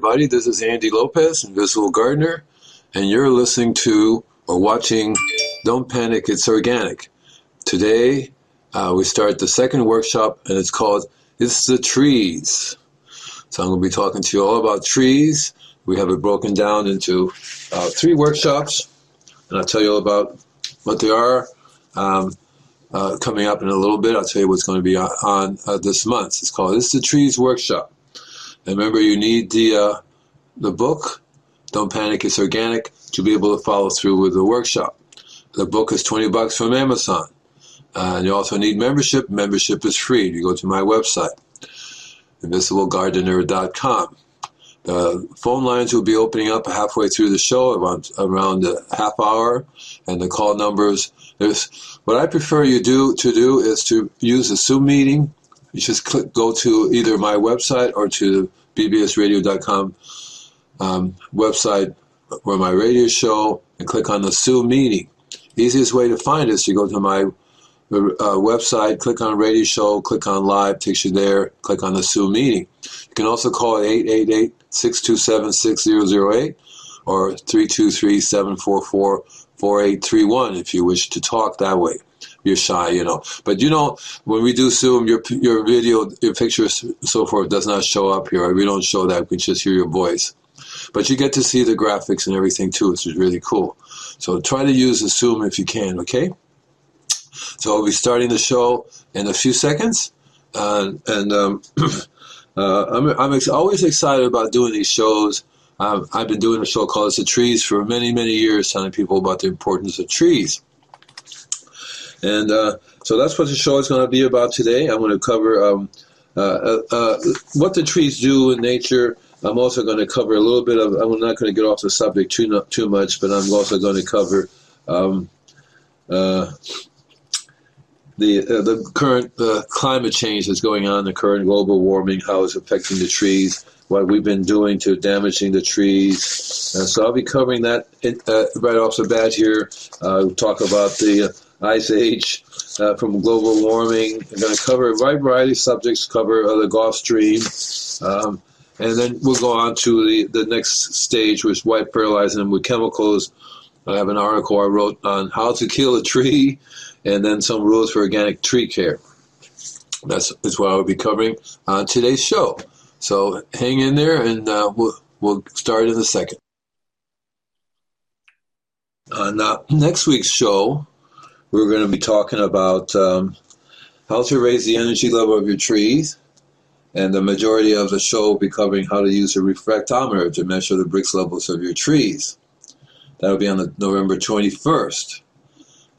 everybody. This is Andy Lopez, Invisible Gardener, and you're listening to or watching Don't Panic, It's Organic. Today, uh, we start the second workshop, and it's called It's the Trees. So I'm going to be talking to you all about trees. We have it broken down into uh, three workshops, and I'll tell you all about what they are. Um, uh, coming up in a little bit, I'll tell you what's going to be on, on uh, this month. It's called It's the Trees Workshop. And remember, you need the uh, the book. Don't panic; it's organic to be able to follow through with the workshop. The book is twenty bucks from Amazon, uh, and you also need membership. Membership is free. You go to my website, invisiblegardener.com. The phone lines will be opening up halfway through the show, around around a half hour, and the call numbers. There's what I prefer you do to do is to use a Zoom meeting you just click, go to either my website or to bbsradio.com um, website or my radio show and click on the Zoom meeting. Easiest way to find us, you go to my uh, website, click on radio show, click on live, takes you there, click on the Zoom meeting. You can also call at 888 627 6008 or 323 744 4831 if you wish to talk that way you're shy, you know. But you know, when we do Zoom, your your video, your pictures, so forth, does not show up here. We don't show that. We just hear your voice. But you get to see the graphics and everything too, which is really cool. So try to use the Zoom if you can. Okay. So I'll be starting the show in a few seconds, uh, and um, uh, I'm I'm ex- always excited about doing these shows. Um, I've been doing a show called "The Trees" for many, many years, telling people about the importance of trees. And uh, so that's what the show is going to be about today. I'm going to cover um, uh, uh, uh, what the trees do in nature. I'm also going to cover a little bit of. I'm not going to get off the subject too too much, but I'm also going to cover um, uh, the uh, the current climate change that's going on, the current global warming, how it's affecting the trees, what we've been doing to damaging the trees. so I'll be covering that right off the bat here. talk about the ice age, uh, from global warming. I'm going to cover a wide variety of subjects, cover uh, the Gulf Stream, um, and then we'll go on to the, the next stage, which is white fertilizing with chemicals. I have an article I wrote on how to kill a tree, and then some rules for organic tree care. That's, that's what I'll be covering on today's show. So hang in there, and uh, we'll, we'll start in a second. Uh, next week's show we're going to be talking about um, how to raise the energy level of your trees. And the majority of the show will be covering how to use a refractometer to measure the Brix levels of your trees. That'll be on the November 21st.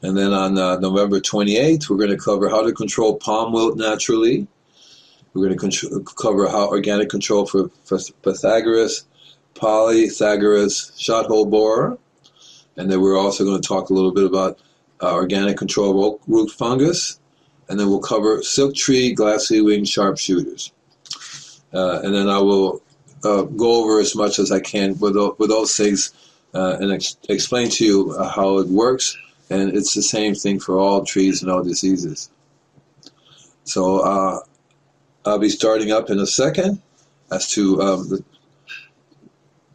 And then on uh, November 28th, we're going to cover how to control palm wilt naturally. We're going to cover how organic control for Pythagoras, Polythagoras, shot hole borer. And then we're also going to talk a little bit about uh, organic control of root fungus, and then we'll cover silk tree, glassy wing sharpshooters. Uh, and then I will uh, go over as much as I can with, with those things uh, and ex- explain to you uh, how it works. And it's the same thing for all trees and all diseases. So uh, I'll be starting up in a second as to um, the,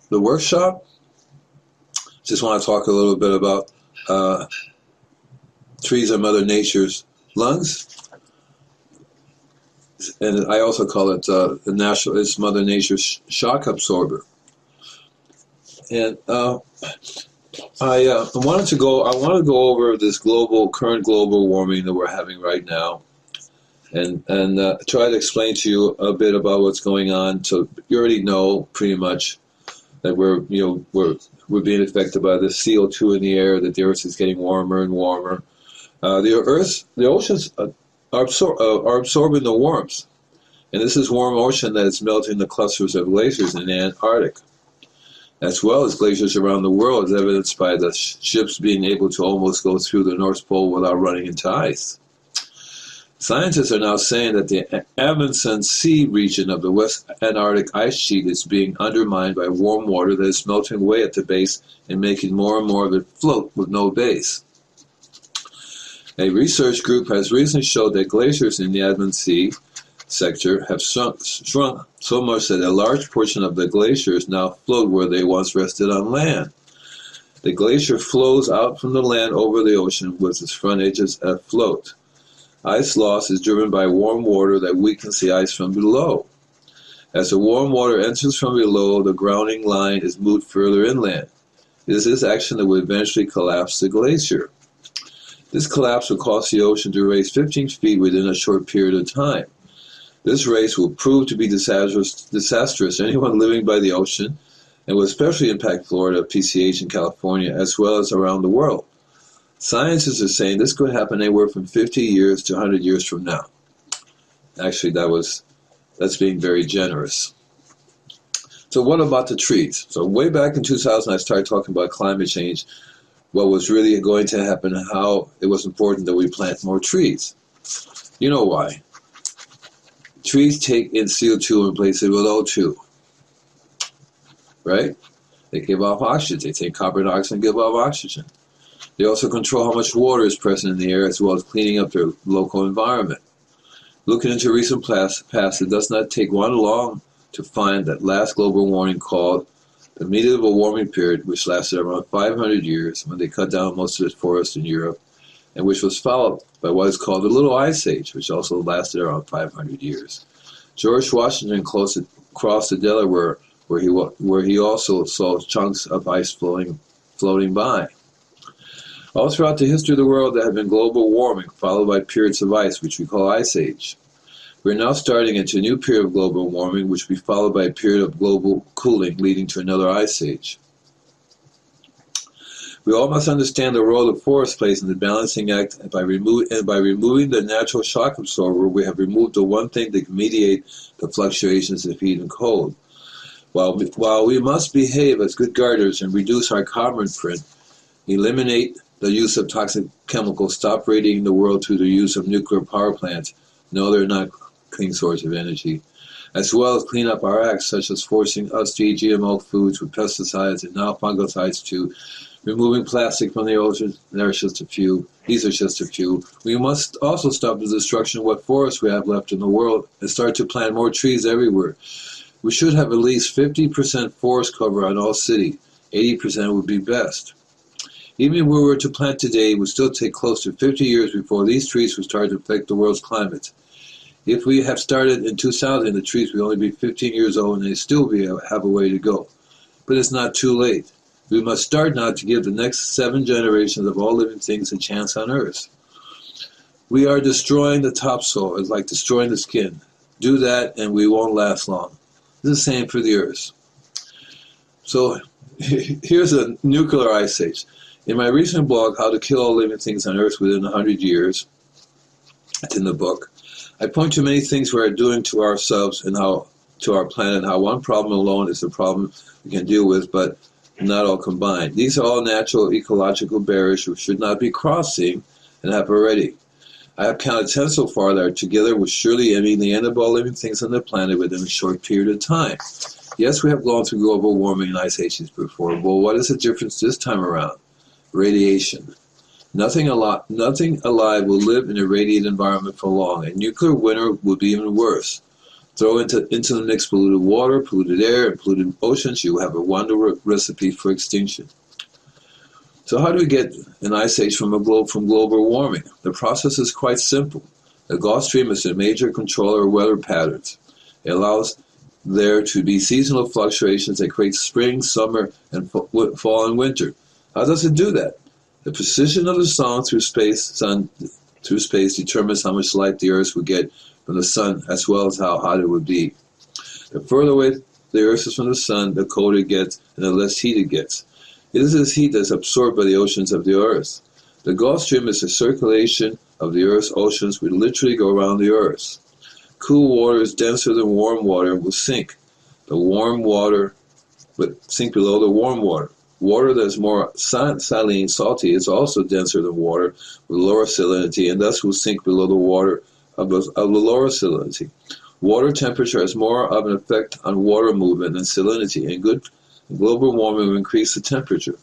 the workshop. Just want to talk a little bit about uh, trees are Mother Nature's lungs. And I also call it uh, the natural, it's Mother Nature's shock absorber. And uh, I, uh, wanted to go. I want to go over this global, current global warming that we're having right now, and and uh, try to explain to you a bit about what's going on. So you already know pretty much that we're you know we're we're being affected by the CO two in the air. That the Earth is getting warmer and warmer. Uh, the Earth, the oceans are, absor- uh, are, absorbing the warmth, and this is warm ocean that is melting the clusters of glaciers in the Antarctic, as well as glaciers around the world, as evidenced by the sh- ships being able to almost go through the North Pole without running into ice. Scientists are now saying that the Amundsen Sea region of the West Antarctic ice sheet is being undermined by warm water that is melting away at the base and making more and more of it float with no base. A research group has recently showed that glaciers in the Amundsen Sea sector have shrunk, shrunk so much that a large portion of the glaciers now float where they once rested on land. The glacier flows out from the land over the ocean with its front edges afloat. Ice loss is driven by warm water that weakens the ice from below. As the warm water enters from below, the grounding line is moved further inland. It is this action that will eventually collapse the glacier. This collapse will cause the ocean to raise 15 feet within a short period of time. This race will prove to be disastrous, disastrous to anyone living by the ocean and will especially impact Florida, PCH, and California, as well as around the world. Scientists are saying this could happen anywhere from 50 years to 100 years from now. Actually, that was that's being very generous. So, what about the trees? So, way back in 2000, I started talking about climate change, what was really going to happen, how it was important that we plant more trees. You know why? Trees take in CO2 and replace it with O2 right? They give off oxygen. They take carbon dioxide and give off oxygen. They also control how much water is present in the air as well as cleaning up their local environment. Looking into recent past, it does not take one long to find that last global warming called the medieval warming period, which lasted around 500 years when they cut down most of the forests in Europe, and which was followed by what is called the Little Ice Age, which also lasted around 500 years. George Washington crossed the Delaware where he where he also saw chunks of ice floating floating by. All throughout the history of the world, there have been global warming, followed by periods of ice, which we call ice age. We are now starting into a new period of global warming, which will be followed by a period of global cooling, leading to another ice age. We all must understand the role the forest plays in the balancing act, and by, remo- and by removing the natural shock absorber, we have removed the one thing that can mediate the fluctuations of heat and cold. While we, while we must behave as good gardeners and reduce our carbon print, eliminate the use of toxic chemicals, stop radiating the world through the use of nuclear power plants, no, they're not clean source of energy, as well as clean up our acts, such as forcing us to eat GMO foods with pesticides and now fungicides to removing plastic from the ocean. There's just a few. These are just a few. We must also stop the destruction of what forests we have left in the world and start to plant more trees everywhere. We should have at least 50% forest cover on all cities. 80% would be best. Even if we were to plant today, it would still take close to 50 years before these trees would start to affect the world's climate. If we have started in 2000, the trees will only be 15 years old and they still be, have a way to go. But it's not too late. We must start now to give the next seven generations of all living things a chance on Earth. We are destroying the topsoil. It's like destroying the skin. Do that and we won't last long It's the same for the Earth. So here's a nuclear ice age. In my recent blog, How to Kill All Living Things on Earth Within 100 Years, it's in the book, I point to many things we are doing to ourselves and how to our planet, how one problem alone is a problem we can deal with, but not all combined. These are all natural ecological barriers we should not be crossing and have already. I have counted ten so far that are together will surely ending the end of all living things on the planet within a short period of time. Yes, we have gone through global warming and ice ages before. Well, what is the difference this time around? Radiation. Nothing alive, nothing alive will live in a radiant environment for long. A nuclear winter would be even worse. Throw into, into the mix polluted water, polluted air, and polluted oceans, you have a wonderful recipe for extinction. So how do we get an ice age from, glo- from global warming? The process is quite simple. The Gulf Stream is a major controller of weather patterns. It allows there to be seasonal fluctuations that create spring, summer, and fall and winter. How does it do that? The position of the sun through space, sun through space determines how much light the Earth would get from the sun, as well as how hot it would be. The further away the Earth is from the sun, the colder it gets and the less heat it gets. It is this heat that is absorbed by the oceans of the Earth. The Gulf Stream is the circulation of the Earth's oceans which literally go around the Earth. Cool water is denser than warm water and will sink. The warm water would sink below the warm water. Water that is more saline, salty, is also denser than water with lower salinity and thus will sink below the water of, of the lower salinity. Water temperature has more of an effect on water movement than salinity, and good global warming will increase the temperature.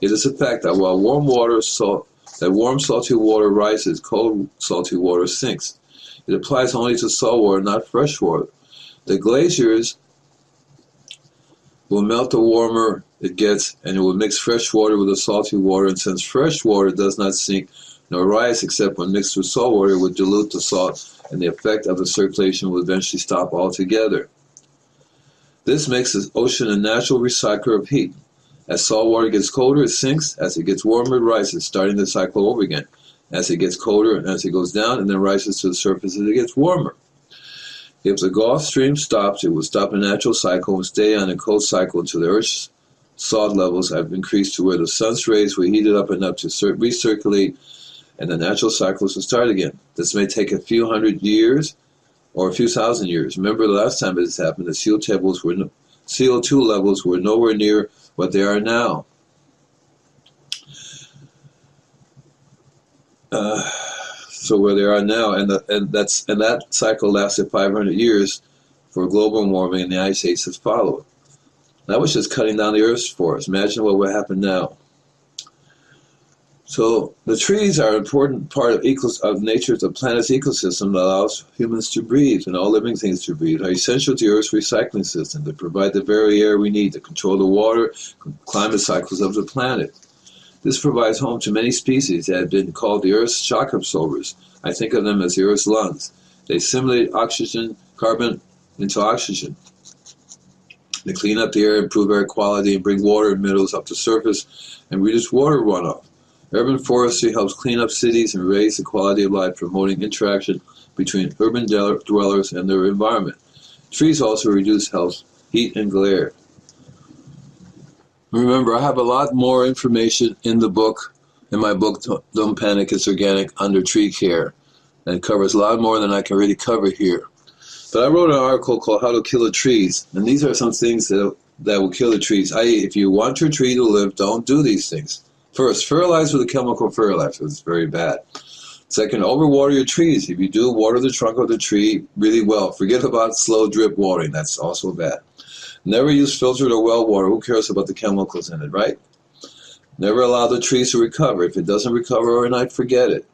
It is a fact that while warm water salt, that warm salty water rises, cold salty water sinks. It applies only to salt water, not fresh water. The glaciers will melt the warmer it gets, and it will mix fresh water with the salty water. And since fresh water does not sink nor rise except when mixed with salt water, it would dilute the salt, and the effect of the circulation will eventually stop altogether. This makes the ocean a natural recycler of heat. As salt water gets colder, it sinks. As it gets warmer, it rises, starting the cycle over again. As it gets colder, and as it goes down, and then rises to the surface as it gets warmer. If the Gulf Stream stops, it will stop the natural cycle and stay on a cold cycle until the Earth's salt levels have increased to where the sun's rays will heat it up enough to recirculate and the natural cycles will start again. This may take a few hundred years or a few thousand years. Remember the last time this happened, the CO2 levels were, no, CO2 levels were nowhere near what they are now. Uh, so where they are now, and the, and that's and that cycle lasted 500 years for global warming, and the ice age has followed. That was just cutting down the Earth's forest. Imagine what would happen now. So the trees are an important part of, ecos- of nature, the planet's ecosystem that allows humans to breathe and all living things to breathe, are essential to Earth's recycling system. They provide the very air we need to control the water, climate cycles of the planet. This provides home to many species that have been called the Earth's shock absorbers. I think of them as the Earth's lungs. They assimilate oxygen, carbon into oxygen. They clean up the air, improve air quality, and bring water and minerals up to surface and reduce water runoff. Urban forestry helps clean up cities and raise the quality of life, promoting interaction between urban dwellers and their environment. Trees also reduce health, heat, and glare. Remember, I have a lot more information in the book, in my book, Don't Panic, It's Organic, under tree care. And covers a lot more than I can really cover here. But I wrote an article called How to Kill the Trees. And these are some things that, that will kill the trees. If you want your tree to live, don't do these things. First, fertilize with a chemical fertilizer. It's very bad. Second, overwater your trees. If you do, water the trunk of the tree really well. Forget about slow drip watering. That's also bad. Never use filtered or well water. Who cares about the chemicals in it, right? Never allow the trees to recover. If it doesn't recover overnight, forget it.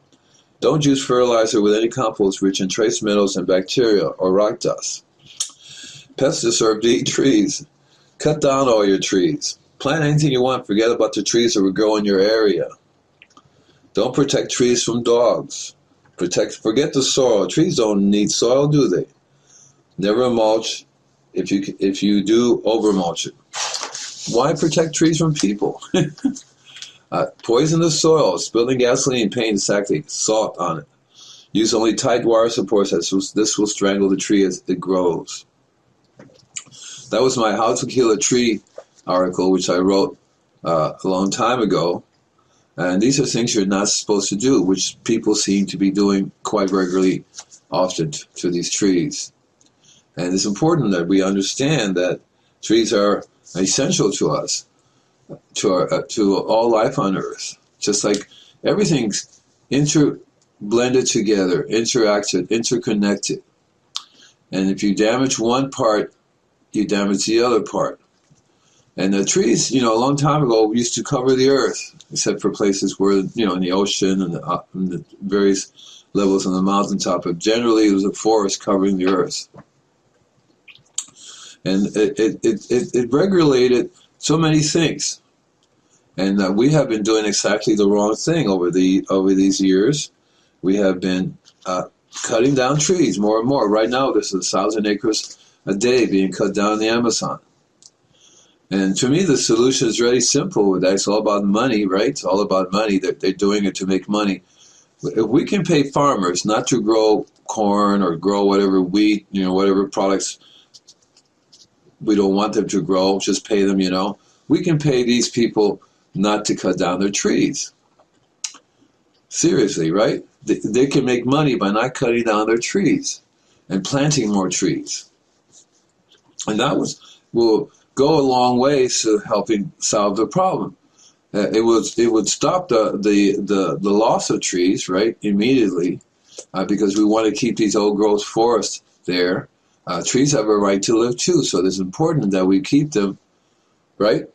Don't use fertilizer with any compost rich in trace minerals and bacteria or rock dust. Pests deserve to eat trees. Cut down all your trees. Plant anything you want. Forget about the trees that will grow in your area. Don't protect trees from dogs. Protect. Forget the soil. Trees don't need soil, do they? Never mulch. If you if you do, over mulch it. Why protect trees from people? uh, poison the soil. Spilling gasoline paint exactly salt on it. Use only tight wire supports. As this will strangle the tree as it grows. That was my how to kill a tree article, which I wrote uh, a long time ago. And these are things you're not supposed to do, which people seem to be doing quite regularly, often to these trees. And it's important that we understand that trees are essential to us, to our, uh, to all life on Earth. Just like everything's inter blended together, interacted, interconnected. And if you damage one part, you damage the other part. And the trees, you know, a long time ago used to cover the earth, except for places where, you know, in the ocean and the, uh, in the various levels on the mountaintop. But generally, it was a forest covering the earth. And it, it, it, it, it regulated so many things. And uh, we have been doing exactly the wrong thing over the over these years. We have been uh, cutting down trees more and more. Right now, there's a thousand acres a day being cut down in the Amazon. And to me, the solution is really simple. That's all about money, right? It's all about money. They're, they're doing it to make money. If we can pay farmers not to grow corn or grow whatever wheat, you know, whatever products we don't want them to grow, just pay them, you know, we can pay these people not to cut down their trees. Seriously, right? They, they can make money by not cutting down their trees and planting more trees. And that was, well, go a long way to helping solve the problem. Uh, it was it would stop the, the, the, the loss of trees right immediately uh, because we want to keep these old growth forests there. Uh, trees have a right to live too, so it's important that we keep them, right?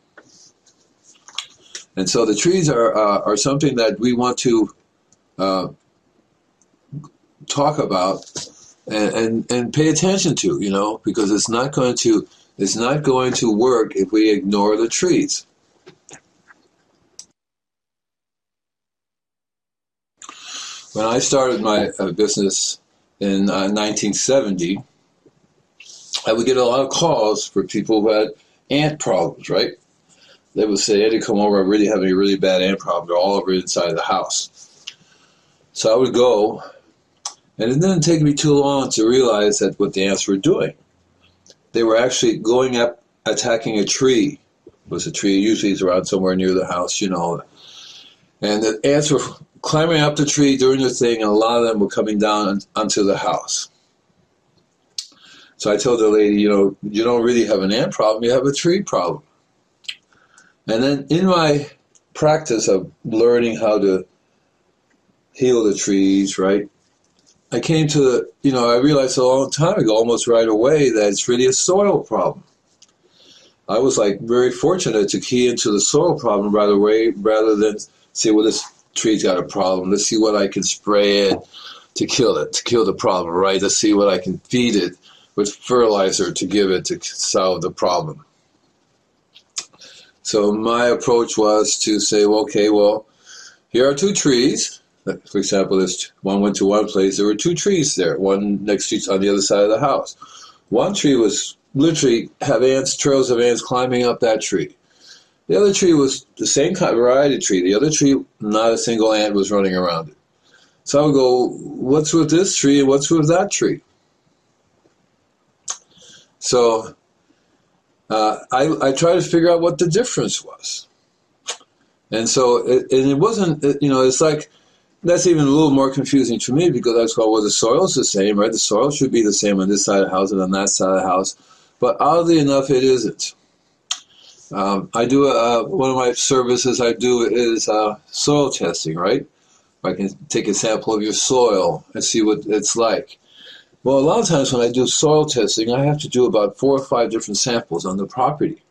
And so the trees are uh, are something that we want to uh, talk about and, and, and pay attention to, you know, because it's not going to it's not going to work if we ignore the trees. When I started my uh, business in uh, 1970, I would get a lot of calls for people who had ant problems, right? They would say, Eddie, come over, I'm really having a really bad ant problem. They're all over inside the house. So I would go, and it didn't take me too long to realize that what the ants were doing. They were actually going up, attacking a tree. It was a tree, usually it's around somewhere near the house, you know. And the ants were climbing up the tree, doing their thing, and a lot of them were coming down onto the house. So I told the lady, you know, you don't really have an ant problem, you have a tree problem. And then in my practice of learning how to heal the trees, right? I came to the, you know, I realized a long time ago, almost right away, that it's really a soil problem. I was like very fortunate to key into the soil problem right away rather than say, well, this tree's got a problem. Let's see what I can spray it to kill it, to kill the problem, right? Let's see what I can feed it with fertilizer to give it to solve the problem. So my approach was to say, well, okay, well, here are two trees. For example, this one went to one place. There were two trees there, one next to each on the other side of the house. One tree was literally have ants, trails of ants climbing up that tree. The other tree was the same kind of variety tree. The other tree, not a single ant was running around it. So I would go, what's with this tree and what's with that tree? So uh, I, I tried to figure out what the difference was. And so, it, and it wasn't, it, you know, it's like, that's even a little more confusing to me because that's called, well, the soil's the same, right? The soil should be the same on this side of the house and on that side of the house. But oddly enough, it isn't. Um, I do, uh, one of my services I do is uh, soil testing, right? I can take a sample of your soil and see what it's like. Well, a lot of times when I do soil testing, I have to do about four or five different samples on the property.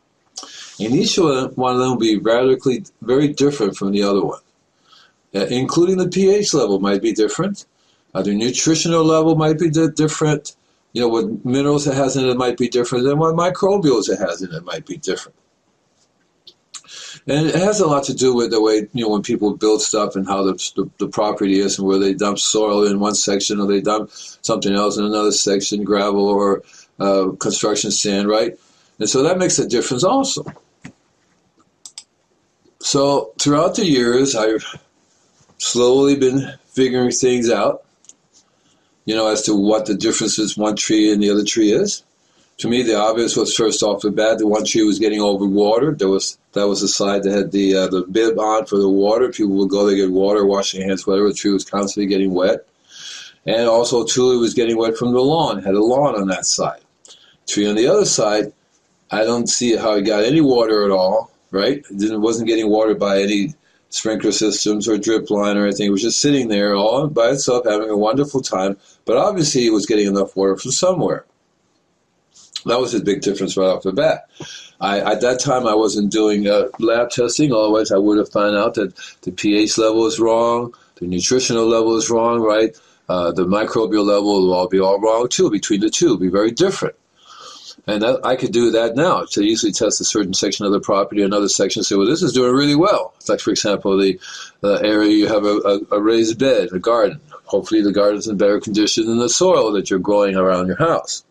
And each one of them will be radically very different from the other one. Uh, including the pH level might be different. Uh, the nutritional level might be different. You know, what minerals it has in it might be different than what microbials it has in it might be different. And it has a lot to do with the way, you know, when people build stuff and how the, the, the, property is and where they dump soil in one section or they dump something else in another section, gravel or uh, construction sand, right? And so that makes a difference also. So throughout the years, I've slowly been figuring things out, you know, as to what the differences one tree and the other tree is to me, the obvious was first off the bat, the one tree was getting overwatered. There was that was the side that had the uh, the bib on for the water. People would go, there get water, wash their hands, whatever. Tree was constantly getting wet, and also it was getting wet from the lawn. Had a lawn on that side. Tree on the other side, I don't see how it got any water at all. Right? It wasn't getting watered by any sprinkler systems or drip line or anything. It was just sitting there all by itself, having a wonderful time. But obviously, it was getting enough water from somewhere. That was a big difference right off the bat. I, at that time, I wasn't doing uh, lab testing. Otherwise, I would have found out that the pH level is wrong, the nutritional level is wrong, right? Uh, the microbial level will all be all wrong too. Between the two, be very different. And that, I could do that now to easily test a certain section of the property, another section, say, well, this is doing really well. It's like, for example, the, the area you have a, a, a raised bed, a garden. Hopefully, the garden's in better condition than the soil that you're growing around your house,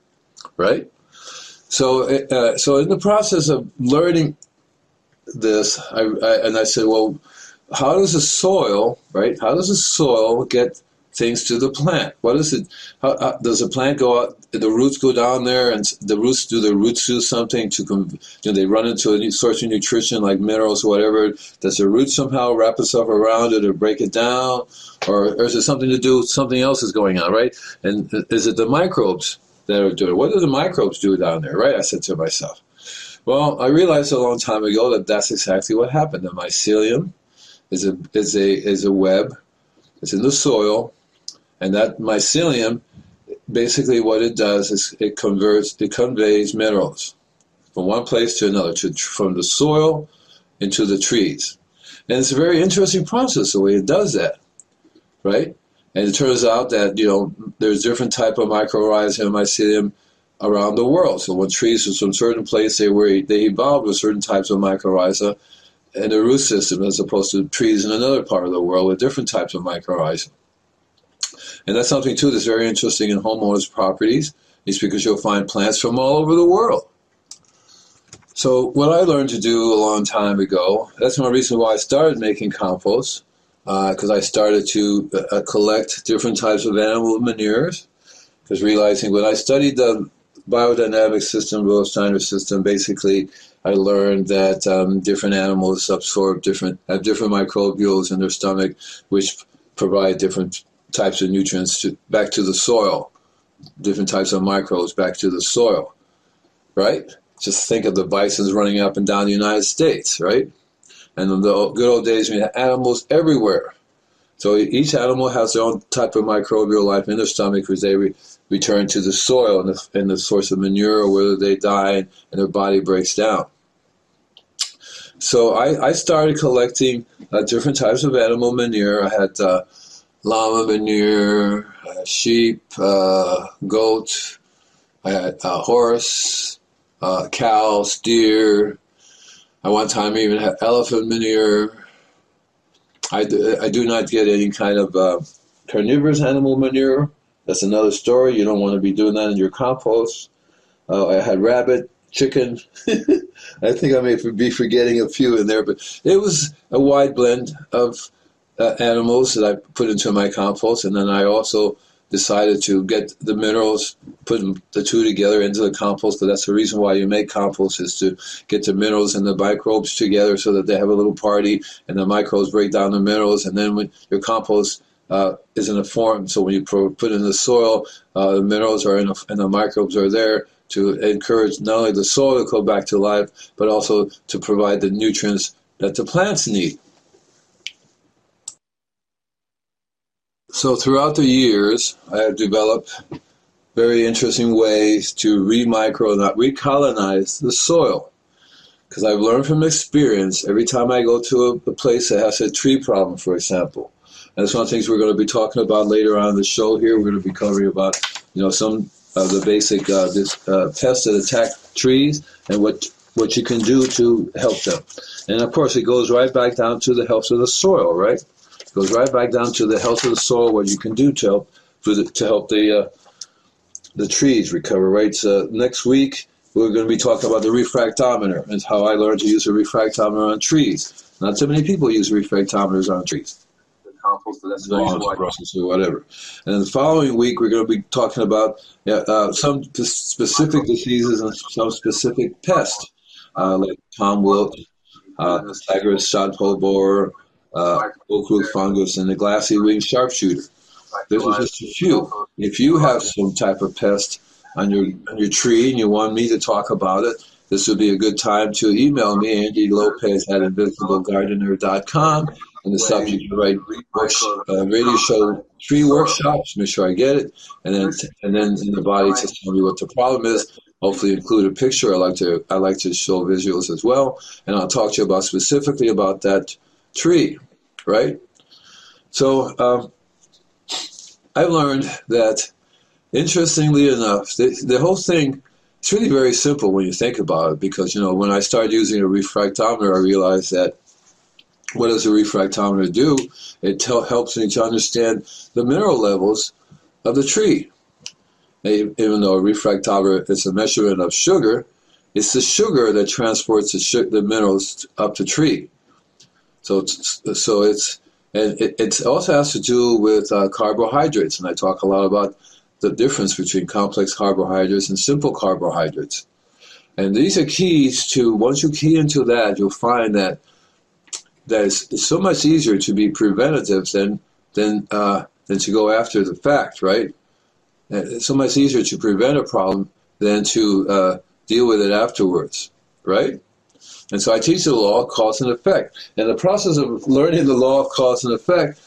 right? So, uh, so in the process of learning this, I, I, and I said, well, how does the soil, right? How does the soil get things to the plant? What is it? How, how, does the plant go out? The roots go down there, and the roots do the roots do something to? Do they run into a source of nutrition like minerals or whatever? Does the root somehow wrap itself around it or break it down, or, or is it something to do? Something else is going on, right? And is it the microbes? That are doing. What do the microbes do down there, right? I said to myself. Well, I realized a long time ago that that's exactly what happened. The mycelium is a is a is a web. It's in the soil, and that mycelium, basically, what it does is it converts, it conveys minerals from one place to another, to from the soil into the trees, and it's a very interesting process the way it does that, right? And it turns out that, you know, there's different type of mycorrhiza and mycelium around the world. So when trees are from certain place, they were they evolved with certain types of mycorrhiza in the root system as opposed to trees in another part of the world with different types of mycorrhiza. And that's something too that's very interesting in homeowners properties is because you'll find plants from all over the world. So what I learned to do a long time ago, that's one reason why I started making compost, because uh, I started to uh, collect different types of animal manures, because realizing when I studied the biodynamic system, Rudolf Steiner system, basically I learned that um, different animals absorb different have different microbials in their stomach, which provide different types of nutrients to, back to the soil, different types of microbes back to the soil, right? Just think of the bisons running up and down the United States, right? And in the good old days, we had animals everywhere. So each animal has their own type of microbial life in their stomach, which they re- return to the soil and the, and the source of manure, or whether they die and their body breaks down. So I, I started collecting uh, different types of animal manure. I had uh, llama manure, uh, sheep, goat, I had uh, horse, uh, cows, deer. At one time, I even had elephant manure. I do, I do not get any kind of uh, carnivorous animal manure. That's another story. You don't want to be doing that in your compost. Uh, I had rabbit, chicken. I think I may be forgetting a few in there, but it was a wide blend of uh, animals that I put into my compost, and then I also decided to get the minerals, put the two together into the compost. But that's the reason why you make compost is to get the minerals and the microbes together so that they have a little party, and the microbes break down the minerals, and then when your compost uh, is in a form, so when you put it in the soil, uh, the minerals are in, a, and the microbes are there to encourage not only the soil to go back to life, but also to provide the nutrients that the plants need. So throughout the years, I have developed very interesting ways to remicro, not recolonize the soil. Because I've learned from experience, every time I go to a, a, place that has a tree problem, for example, and that's one of the things we're going to be talking about later on in the show here. We're going to be covering about, you know, some of the basic uh, this, uh, pests that attack trees and what what you can do to help them. And of course, it goes right back down to the health of the soil, right? Goes right back down to the health of the soil, what you can do to help for the, to help the uh, the trees recover. Right. So next week we're going to be talking about the refractometer and how I learned to use a refractometer on trees. Not too many people use refractometers on trees. Compost, that's or whatever. And the following week, we're going to be talking about uh, some specific diseases and some specific pests, uh, like palm wilt, uh, Stagirus shot hole borer, uh, oak fungus, and the glassy winged sharpshooter. Those are just a few. If you have some type of pest on your on your tree and you want me to talk about it, this would be a good time to email me, Andy Lopez at invisiblegardener.com. And the subject, you write uh, radio show tree workshops, make sure I get it, and then and then in the body to tell me what the problem is. Hopefully, include a picture. I like to I like to show visuals as well, and I'll talk to you about specifically about that tree, right? So um, I've learned that, interestingly enough, the, the whole thing it's really very simple when you think about it because you know when I started using a refractometer, I realized that what does a refractometer do? It helps me to understand the mineral levels of the tree. Even though a refractometer is a measurement of sugar, it's the sugar that transports the, the minerals up the tree. So it's, so it's and it, it also has to do with uh, carbohydrates, and I talk a lot about the difference between complex carbohydrates and simple carbohydrates. And these are keys to once you key into that, you'll find that that it's, so much easier to be preventative than than uh, than to go after the fact, right? It's so much easier to prevent a problem than to uh, deal with it afterwards, right? And so I teach the law of cause and effect. And the process of learning the law of cause and effect,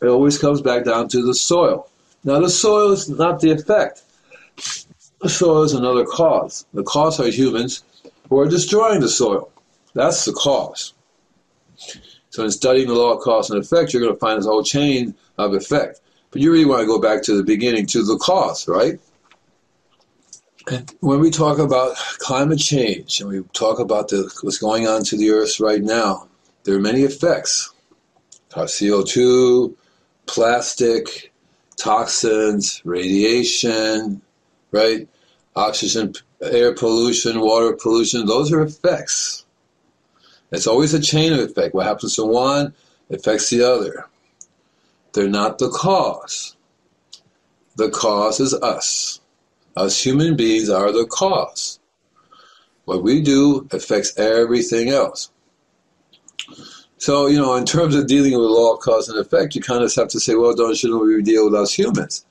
it always comes back down to the soil. Now, the soil is not the effect. The soil is another cause. The cause are humans who are destroying the soil. That's the cause. So in studying the law of cause and effect, you're going to find this whole chain of effect. But you really want to go back to the beginning, to the cause, right? And when we talk about climate change and we talk about the, what's going on to the earth right now, there are many effects. CO2, plastic, toxins, radiation, right? Oxygen, air pollution, water pollution, those are effects. It's always a chain of effect. What happens to one affects the other. They're not the cause. The cause is us. Us human beings are the cause. What we do affects everything else. So, you know, in terms of dealing with law of cause and effect, you kind of have to say, well, don't shouldn't we deal with us humans?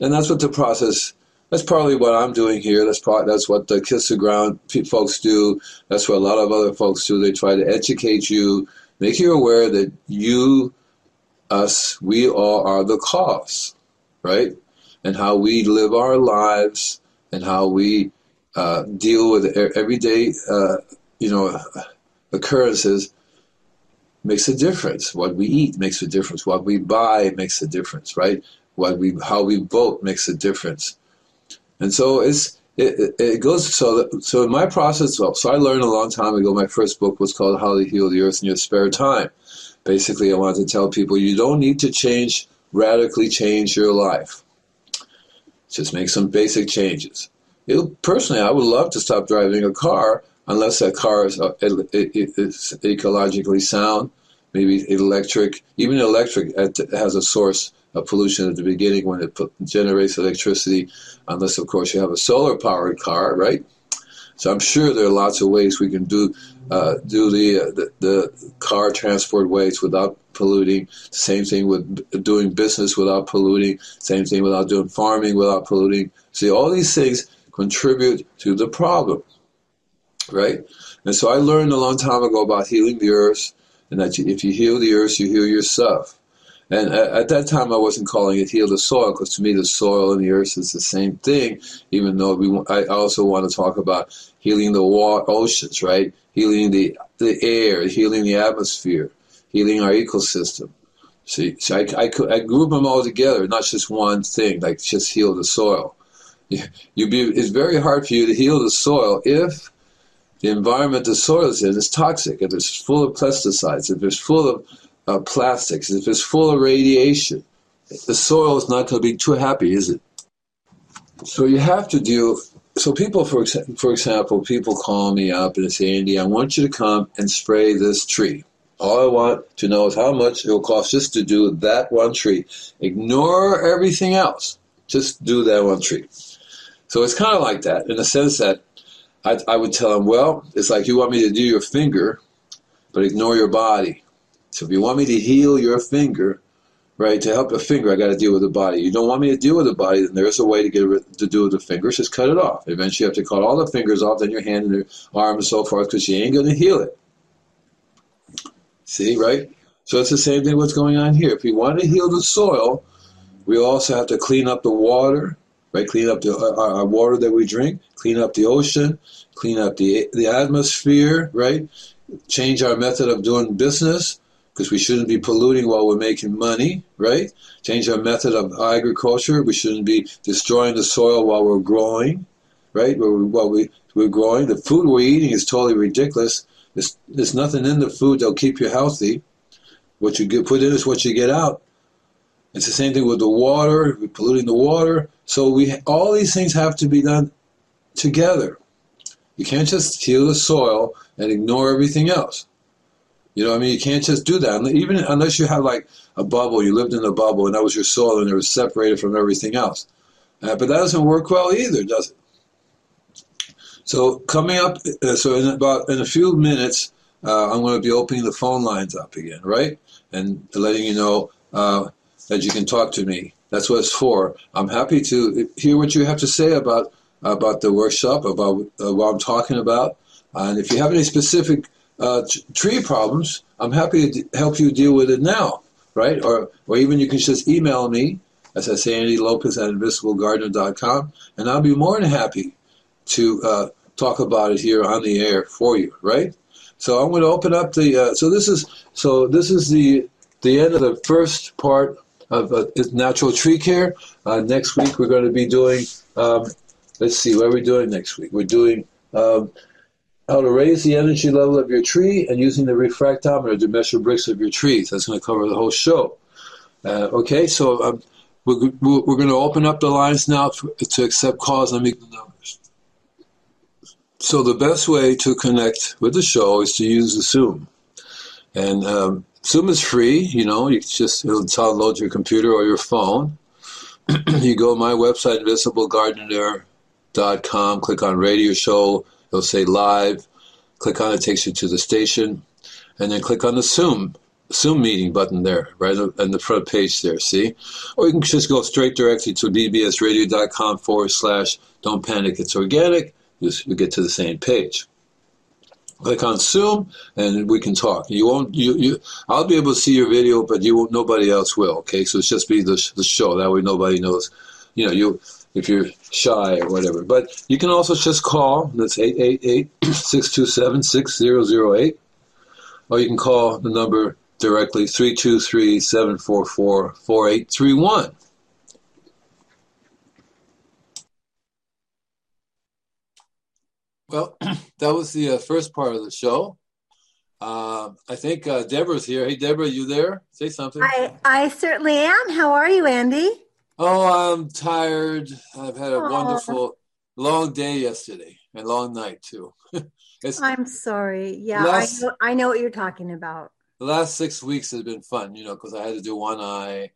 And that's what the process. That's probably what I'm doing here. That's probably that's what the Kiss the Ground folks do. That's what a lot of other folks do. They try to educate you, make you aware that you, us, we all are the cause, right? And how we live our lives and how we uh, deal with everyday, uh, you know, occurrences makes a difference. What we eat makes a difference. What we buy makes a difference, right? What we how we vote makes a difference. And so it's it, it goes so that, so in my process well, so I learned a long time ago my first book was called How to Heal the Earth in Your Spare Time. Basically I wanted to tell people you don't need to change radically change your life. Just make some basic changes. It, personally, I would love to stop driving a car unless that car is, uh, it, it, it's ecologically sound, maybe electric, even electric has a source of pollution at the beginning when it generates electricity, unless, of course, you have a solar powered car, right? So I'm sure there are lots of ways we can do uh, do the, uh, the, the car transport ways without polluting. Same thing with doing business without polluting. Same thing without doing farming without polluting. See, all these things contribute to the problem right? And so I learned a long time ago about healing the earth, and that if you heal the earth, you heal yourself. And at, that time, I wasn't calling it heal the soil because to me, the soil and the earth is the same thing. Even though we, I also want to talk about healing the water, oceans, right? Healing the the air, healing the atmosphere, healing our ecosystem. See, so I, I, I group them all together, not just one thing, like just heal the soil. You, be, it's very hard for you to heal the soil if the environment the soil is in is toxic, if it's full of pesticides, if it's full of uh, plastics, if it's full of radiation, the soil is not going to be too happy, is it? So you have to deal. So people, for for example, people call me up and say, Andy, I want you to come and spray this tree. All I want to know is how much it will cost just to do that one tree. Ignore everything else. Just do that one tree. So it's kind of like that in the sense that I, I would tell them, well, it's like you want me to do your finger, but ignore your body. So if you want me to heal your finger, right, to help your finger, I got to deal with the body. You don't want me to deal with the body, then there's a way to get to do with the fingers. Just cut it off. Eventually, you have to cut all the fingers off, then your hand and your arm and so forth, because you ain't going to heal it. See, right? So it's the same thing what's going on here. If we want to heal the soil, we also have to clean up the water, right? Clean up the, our, our water that we drink, clean up the ocean, clean up the the atmosphere, right? Change our method of doing business because we shouldn't be polluting while we're making money, right? Change our method of agriculture. We shouldn't be destroying the soil while we're growing, right? While we we're growing, the food we're eating is totally ridiculous. There's, there's nothing in the food that'll keep you healthy. What you get put in is what you get out. It's the same thing with the water. We're polluting the water. So we all these things have to be done together. You can't just heal the soil and ignore everything else. You know, I mean, you can't just do that. Even unless you have like a bubble, you lived in a bubble, and that was your soil, and it was separated from everything else. Uh, but that doesn't work well either, does it? So coming up, uh, so in about in a few minutes, uh, I'm going to be opening the phone lines up again, right, and letting you know uh, that you can talk to me. That's what it's for. I'm happy to hear what you have to say about about the workshop, about uh, what I'm talking about. And if you have any specific uh, tree problems, I'm happy to help you deal with it now, right? Or, or even you can just email me, as I say, Andy Lopez at invisiblegardener.com, and I'll be more than happy to uh, talk about it here on the air for you, right? So I'm going to open up the. Uh, so this is so this is the the end of the first part of uh, natural tree care. Uh, next week we're going to be doing. Um, let's see, what are we doing next week? We're doing um, how to raise the energy level of your tree and using the refractometer to measure Brix of your trees. That's going to cover the whole show. Uh, okay, so um, we're, we're going to open up the lines now to, accept calls the numbers. So the best way to connect with the show is to use the Zoom. And um, Zoom is free, you know, you just it'll download your computer or your phone. you go to my website, invisiblegardener.com, click on radio show, it'll say live, click on it, takes you to the station, and then click on the Zoom Zoom meeting button there, right on the front page there, see? Or you can just go straight directly to bbsradio.com forward slash don't panic, it's organic. You, you get to the same page click on Zoom and we can talk. You won't, you, you, I'll be able to see your video, but you won't, nobody else will. Okay. So it's just be the, the show. That way nobody knows, you know, you, if you're shy or whatever, but you can also just call. That's 888-627-6008. Or you can call the number directly 323-744-4831. Well, that was the uh, first part of the show. Uh, I think uh, Deborah's here. Hey, Deborah, you there? Say something. I, I certainly am. How are you, Andy? Oh, I'm tired. I've had a Aww. wonderful long day yesterday and long night too. I'm sorry. Yeah, last, I, know, I know what you're talking about. The last six weeks has been fun, you know, because I had to do one eye,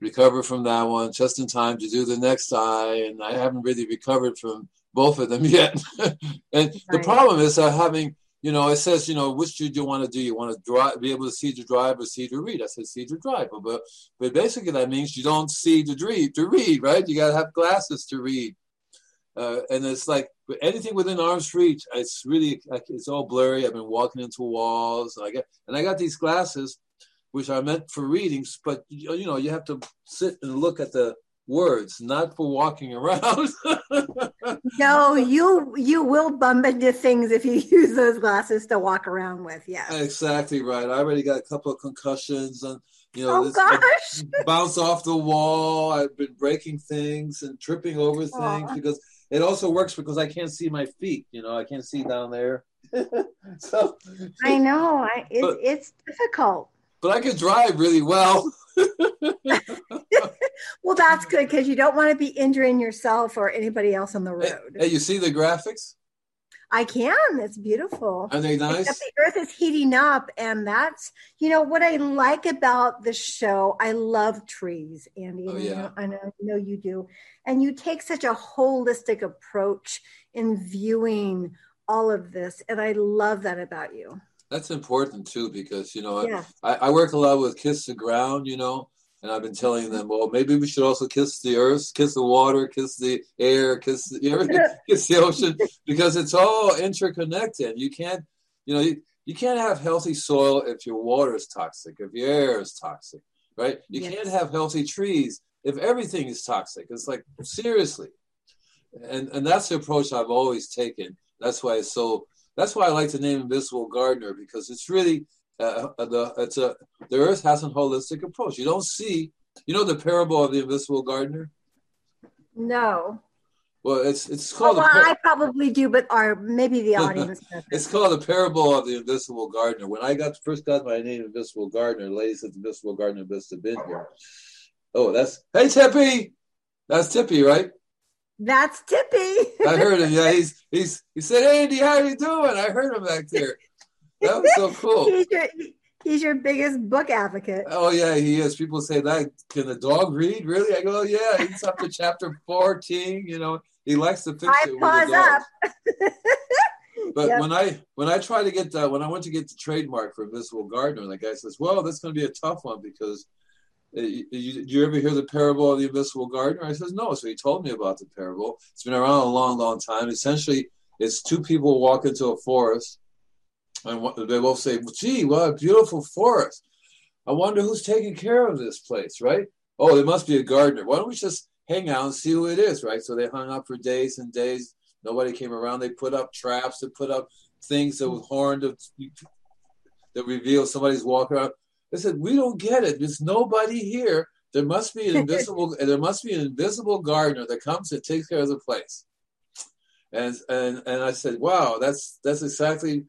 recover from that one just in time to do the next eye, and I haven't really recovered from both of them yet. and right. the problem is uh, having, you know, it says, you know, which do you want to do? You want to drive, be able to see to drive or see to read? I said see to drive, but but basically that means you don't see to read to read, right? You got to have glasses to read. Uh, and it's like anything within arm's reach, it's really it's all blurry. I've been walking into walls, and I get and I got these glasses, which are meant for readings, but you know you have to sit and look at the words, not for walking around. No, you you will bump into things if you use those glasses to walk around with. Yeah, exactly right. I already got a couple of concussions and you know, oh, this, gosh. bounce off the wall. I've been breaking things and tripping over things Aww. because it also works because I can't see my feet. You know, I can't see down there. so I know I, it, but, it's difficult. But I can drive really well. well, that's good because you don't want to be injuring yourself or anybody else on the road. Hey, hey, you see the graphics? I can. It's beautiful. Are they nice? Except the earth is heating up, and that's you know what I like about the show. I love trees, Andy. Oh, yeah. I know, I know you do, and you take such a holistic approach in viewing all of this, and I love that about you. That's important too, because you know yeah. I, I work a lot with Kiss the Ground, you know, and I've been telling them, well, maybe we should also kiss the earth, kiss the water, kiss the air, kiss the, everything, kiss the ocean, because it's all interconnected. You can't, you know, you, you can't have healthy soil if your water is toxic, if your air is toxic, right? You yes. can't have healthy trees if everything is toxic. It's like seriously, and and that's the approach I've always taken. That's why it's so. That's why I like to name Invisible Gardener because it's really uh, uh, the it's a the earth has a holistic approach. You don't see, you know, the parable of the invisible gardener. No. Well, it's it's called. Well, par- I probably do, but or maybe the audience. it's called the parable of the invisible gardener. When I got first got my name, Invisible Gardener, the lady said, "Invisible Gardener must have been here." Oh, that's hey Tippy, that's Tippy, right? That's Tippy. I heard him. Yeah, he's he's he said, Andy, how you doing?" I heard him back there. That was so cool. he's, your, he's your biggest book advocate. Oh yeah, he is. People say that can the dog read? Really? I go, oh, yeah. He's up to chapter fourteen. You know, he likes to fix I it. Pause up. but yep. when I when I try to get the, when I went to get the trademark for Invisible Gardener, the guy says, "Well, that's going to be a tough one because." Uh, you, you, you, ever hear the parable of the invisible gardener? I says no. So he told me about the parable. It's been around a long, long time. Essentially, it's two people walk into a forest, and they both say, gee, what a beautiful forest. I wonder who's taking care of this place, right? Oh, there must be a gardener. Why don't we just hang out and see who it is, right? So they hung out for days and days. Nobody came around. They put up traps. They put up things that was horned that reveal somebody's walking around. They said, we don't get it. There's nobody here there must be an invisible there must be an invisible gardener that comes and takes care of the place. And and and I said, wow, that's that's exactly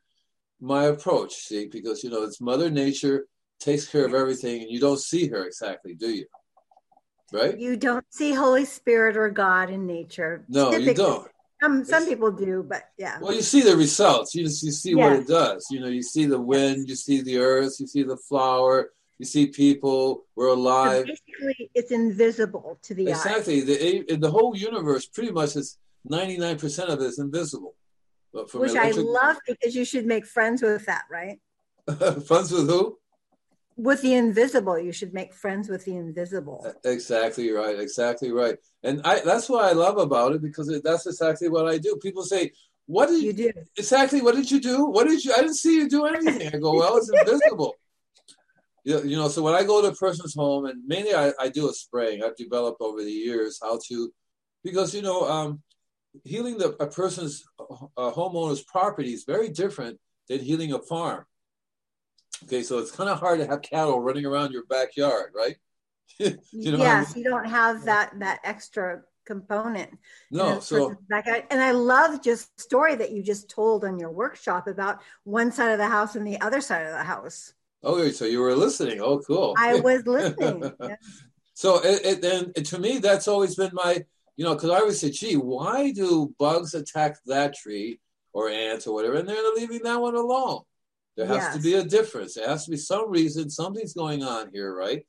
my approach. See, because you know it's Mother Nature takes care of everything, and you don't see her exactly, do you? Right? You don't see Holy Spirit or God in nature. No, Typically. you don't. Some some people do, but yeah. Well, you see the results. You just, you see what it does. You know, you see the wind, you see the earth, you see the flower, you see people. We're alive. So basically, it's invisible to the exactly. eye. Exactly. The the whole universe pretty much is ninety nine percent of it is invisible. Which electric... I love because you should make friends with that, right? friends with who? With the invisible you should make friends with the invisible. Exactly right exactly right. And i that's what i love about it because it, that's exactly what i do. People say what did you do. Exactly what did you do? What did you i didn't see you do anything. I go well it's invisible. You, you know so when i go to a person's home and mainly i, I do a spraying i've developed over the years how to because you know um, healing the a person's uh, homeowner's property is very different than healing a farm Okay, so it's kind of hard to have cattle running around your backyard, right? you know yes, I mean? you don't have that that extra component. No, so backyard. and I love just story that you just told on your workshop about one side of the house and the other side of the house. Okay, so you were listening. Oh, cool. I was listening. So, it, it, and to me, that's always been my, you know, because I always say, gee, why do bugs attack that tree or ants or whatever, and they're leaving that one alone? There has yes. to be a difference. There has to be some reason, something's going on here, right?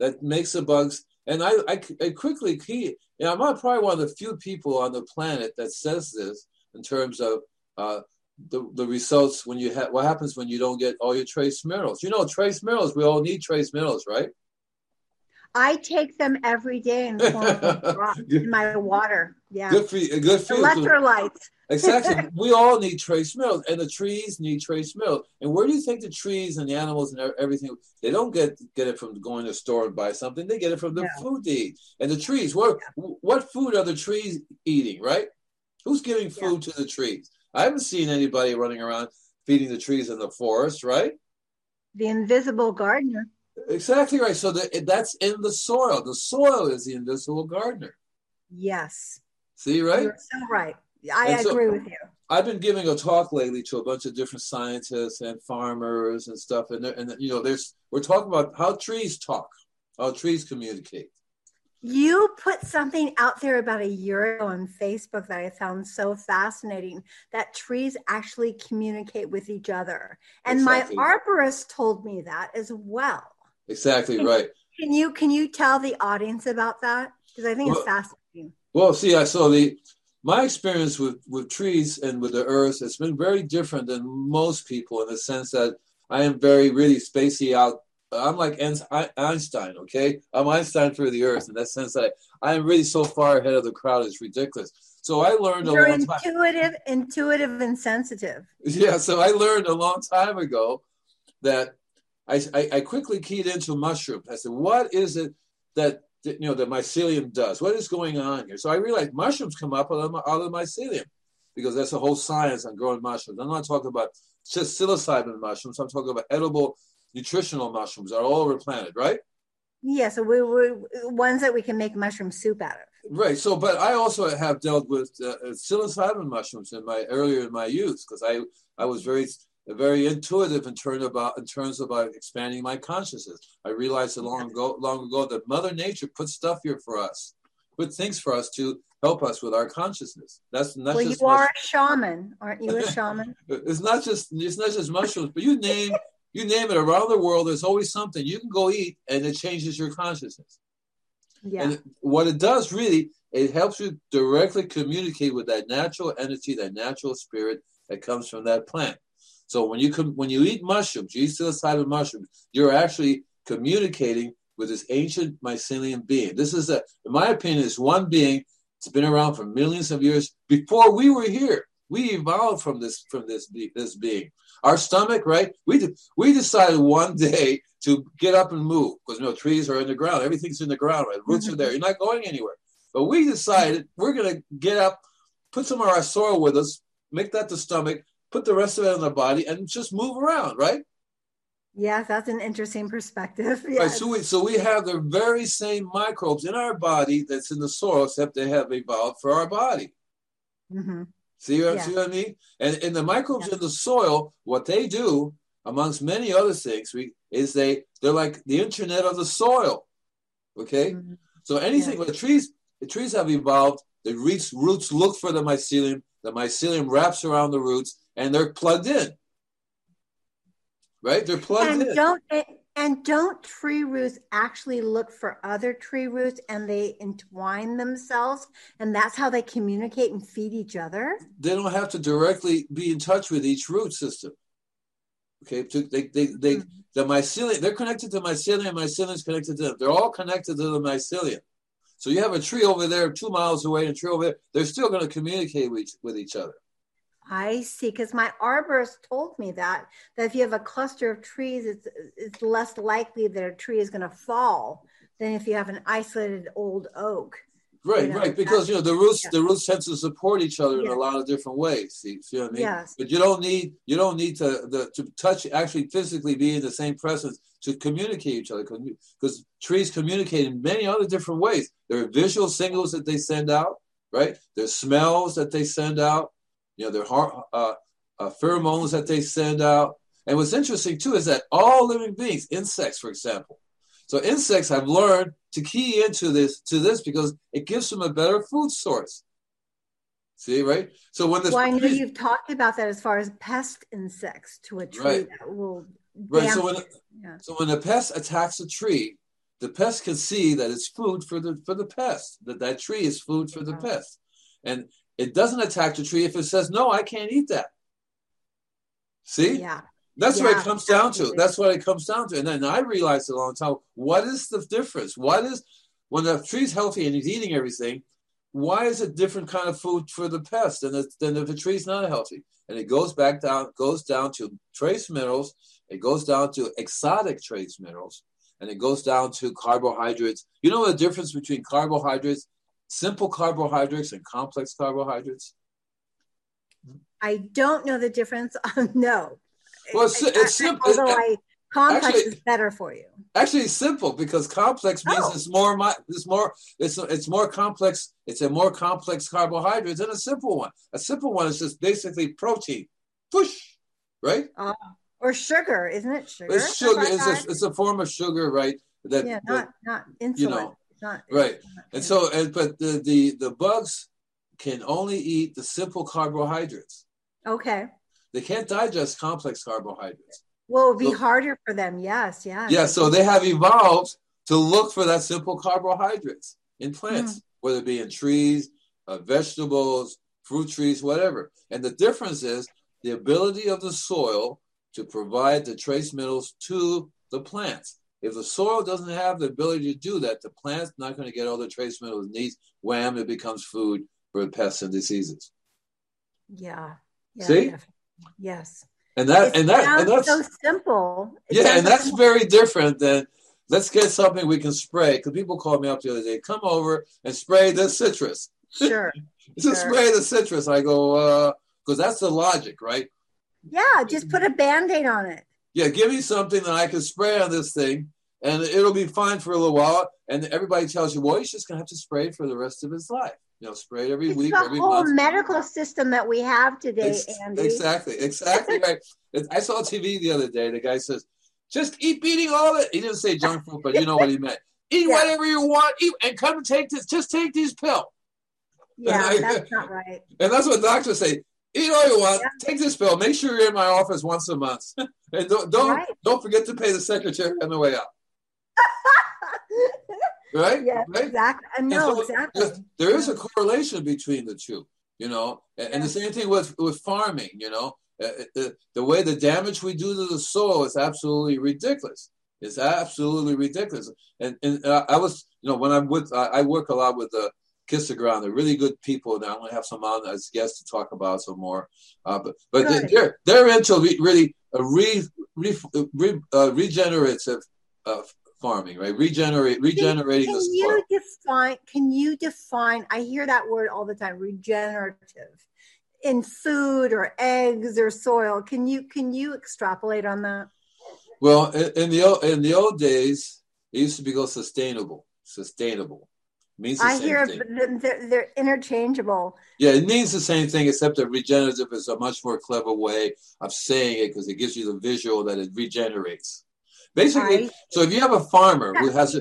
That makes the bugs. And I, I, I quickly key. You know, I'm probably one of the few people on the planet that says this in terms of uh, the, the results when you have what happens when you don't get all your trace minerals. You know, trace minerals. We all need trace minerals, right? I take them every day in, in my water. Yeah. Good for you. Good for Electrolytes. Exactly. we all need trace minerals, and the trees need trace minerals. And where do you think the trees and the animals and everything? They don't get get it from going to the store and buy something. They get it from the no. food they eat. And the trees, what what food are the trees eating? Right? Who's giving food yeah. to the trees? I haven't seen anybody running around feeding the trees in the forest. Right? The invisible gardener. Exactly right. So the, that's in the soil. The soil is the invisible gardener. Yes. See, right? You're so right. I and agree so with you. I've been giving a talk lately to a bunch of different scientists and farmers and stuff, and and you know, there's we're talking about how trees talk, how trees communicate. You put something out there about a year ago on Facebook that I found so fascinating that trees actually communicate with each other. And exactly. my arborist told me that as well. Exactly can, right. Can you can you tell the audience about that? Because I think well, it's fascinating. Well, see, I saw the my experience with, with trees and with the earth has been very different than most people in the sense that I am very really spacey out. I'm like Einstein, okay? I'm Einstein for the earth in that sense that I am really so far ahead of the crowd. It's ridiculous. So I learned You're a long intuitive, time. intuitive, and sensitive. Yeah. So I learned a long time ago that I, I, I quickly keyed into mushrooms. I said, what is it that you know the mycelium does. What is going on here? So I realized mushrooms come up out of, out of mycelium because that's a whole science on growing mushrooms. I'm not talking about just psilocybin mushrooms. I'm talking about edible nutritional mushrooms that are all over the planet, right? Yeah, so we were ones that we can make mushroom soup out of. Right. So, but I also have dealt with uh, psilocybin mushrooms in my earlier in my youth because I I was very very intuitive in terms about in terms of uh, expanding my consciousness. I realized a long ago, long ago that Mother Nature put stuff here for us, put things for us to help us with our consciousness. That's not well, just. you are a shaman, aren't you? A shaman. it's not just it's not just mushrooms, but you name you name it around the world. There's always something you can go eat, and it changes your consciousness. Yeah. And what it does really, it helps you directly communicate with that natural energy, that natural spirit that comes from that plant. So when you com- when you eat mushrooms, you eat psilocybin mushrooms, you're actually communicating with this ancient mycelium being. This is a, in my opinion, is one being It's been around for millions of years before we were here. We evolved from this from this this being. Our stomach, right? We de- we decided one day to get up and move because you know trees are in the ground, everything's in the ground, right? Roots are there. You're not going anywhere. But we decided we're gonna get up, put some of our soil with us, make that the stomach, put the rest of it on the body, and just move around, right? Yes, that's an interesting perspective. Yes. Right, so we so we have the very same microbes in our body that's in the soil, except they have evolved for our body. Mm-hmm. See, what, yeah. see what I mean? And in the microbes yeah. in the soil, what they do, amongst many other things, we is they they're like the internet of the soil. Okay, mm-hmm. so anything yeah. the trees the trees have evolved. The roots roots look for the mycelium. The mycelium wraps around the roots, and they're plugged in right? They're plugged and in. Don't, and don't tree roots actually look for other tree roots and they entwine themselves and that's how they communicate and feed each other? They don't have to directly be in touch with each root system. Okay, they, they, they, mm-hmm. the mycelium, they're connected to mycelium, mycelium is connected to them. They're all connected to the mycelium. So you have a tree over there two miles away and a tree over there, they're still going to communicate with each, with each other. I see, because my arborist told me that that if you have a cluster of trees, it's it's less likely that a tree is going to fall than if you have an isolated old oak. Right, you know, right, because you know the roots yeah. the roots tend to support each other in a lot of different ways. See, see what I mean? Yes. But you don't need you don't need to the, to touch actually physically be in the same presence to communicate each other because trees communicate in many other different ways. There are visual signals that they send out, right? There's smells that they send out you know, their heart, uh, uh, pheromones that they send out. And what's interesting too is that all living beings, insects, for example, so insects have learned to key into this to this because it gives them a better food source. See, right? So when this well, I know you've talked about that as far as pest insects to a tree right. that will right. So when yeah. so when a pest attacks a tree, the pest can see that it's food for the for the pest. That that tree is food for the pest, and it doesn't attack the tree if it says, no, I can't eat that. See? Yeah. That's yeah, what it comes down to. That's what it comes down to. And then I realized a long time, what is the difference? What is when the tree's healthy and he's eating everything, why is it different kind of food for the pest than, the, than if the tree's not healthy? And it goes back down, goes down to trace minerals, it goes down to exotic trace minerals, and it goes down to carbohydrates. You know the difference between carbohydrates simple carbohydrates and complex carbohydrates? I don't know the difference. no. Well, it's, it's simple. Although I, complex actually, is better for you. Actually, it's simple because complex means oh. it's more. It's more. It's it's more complex. It's a more complex carbohydrate than a simple one. A simple one is just basically protein. Push, right? Uh, or sugar, isn't it? Sugar. It's sugar. It's a, it's a form of sugar, right? That yeah, not that, not insulin. You know, not right. Not and so, and but the, the the bugs can only eat the simple carbohydrates. Okay. They can't digest complex carbohydrates. Well, it would be so, harder for them. Yes, yeah. Yeah, so they have evolved to look for that simple carbohydrates in plants, mm. whether it be in trees, uh, vegetables, fruit trees, whatever. And the difference is the ability of the soil to provide the trace minerals to the plants. If the soil doesn't have the ability to do that, the plant's not going to get all the trace minerals it needs. Wham, it becomes food for pests and diseases. Yeah. yeah See? Yes. And that it and that and that's so simple. It yeah, and that's simple. very different than let's get something we can spray. Because people called me up the other day, come over and spray this citrus. Sure. just sure. spray the citrus. I go, because uh, that's the logic, right? Yeah, just put a band-aid on it. Yeah, give me something that I can spray on this thing and it'll be fine for a little while. And everybody tells you, well, he's just going to have to spray for the rest of his life. You know, spray it every it's week, the every whole month. medical system that we have today, Ex- Andy. Exactly, exactly right. I saw TV the other day. The guy says, "Just eat eating all it." He didn't say junk food, but you know what he meant. Eat yeah. whatever you want, eat, and come and take this. Just take these pills. Yeah, I, that's not right. And that's what doctors say. Eat all you want. Yeah. Take this pill. Make sure you're in my office once a month, and don't don't, right. don't forget to pay the secretary on the way out. right? Yeah, right? exactly. Uh, no, so exactly. There is a correlation between the two, you know, and, yeah. and the same thing with with farming. You know, uh, uh, the, the way the damage we do to the soil is absolutely ridiculous. It's absolutely ridiculous. And and uh, I was, you know, when I'm with, I, I work a lot with the Kiss the Ground. They're really good people, and I only have some on as guests to talk about some more. Uh, but but they're they're into really a re, re, re uh, regenerative uh, farming, right? Regenerate, regenerating can, can the soil. you define? Can you define? I hear that word all the time. Regenerative in food or eggs or soil. Can you can you extrapolate on that? Well, in the in the old days, it used to be called sustainable. Sustainable means I hear they're, they're, interchangeable. Yeah, it means the same thing, except that regenerative is a much more clever way of saying it because it gives you the visual that it regenerates. Basically, so if you have a farmer who has a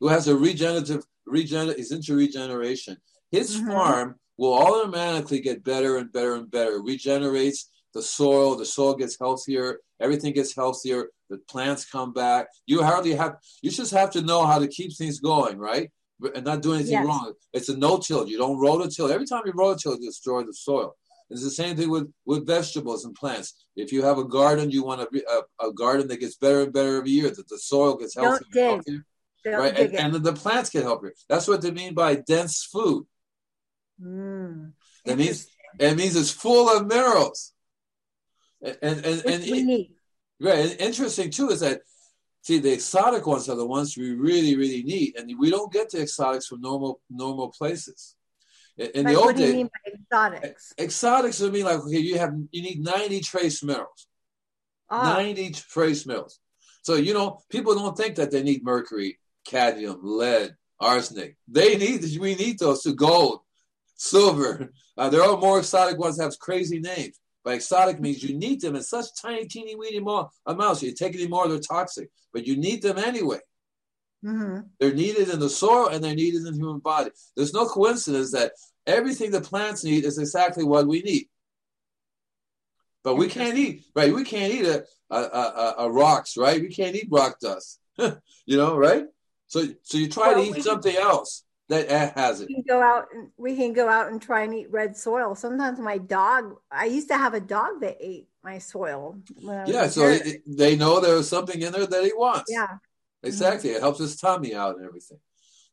who has a regenerative regen is into regeneration, his mm-hmm. farm will automatically get better and better and better. Regenerates the soil, the soil gets healthier, everything gets healthier, the plants come back. You hardly have you just have to know how to keep things going, right? And not do anything yes. wrong. It's a no-till. You don't roll the till. Every time you rototill, you destroy the soil. It's the same thing with, with vegetables and plants. If you have a garden, you want a, a, a garden that gets better and better every year, that the soil gets healthier. Don't healthier don't right? And, and, the plants can help you. That's what they mean by dense food. Mm, it means it means it's full of minerals. And and and, and right. And interesting too is that see the exotic ones are the ones we really really need, and we don't get the exotics from normal normal places. In, the old what do you mean by exotics? Exotics would mean like okay, you have you need ninety trace minerals. Oh. 90 trace minerals. So, you know, people don't think that they need mercury, cadmium, lead, arsenic. They need, we need those to gold, silver. Uh, there are more exotic ones that have crazy names. But exotic means you need them in such tiny, teeny, weeny more amounts. You take any more, they're toxic. But you need them anyway. Mm-hmm. They're needed in the soil and they're needed in the human body. There's no coincidence that everything the plants need is exactly what we need. But we can't eat, right? We can't eat a, a, a, a rocks, right? We can't eat rock dust, you know, right? So, so you try well, to eat something else that has it. We can go out and we can go out and try and eat red soil. Sometimes my dog, I used to have a dog that ate my soil. Yeah, so it, they know there was something in there that he wants. Yeah, exactly. Mm-hmm. It helps his tummy out and everything.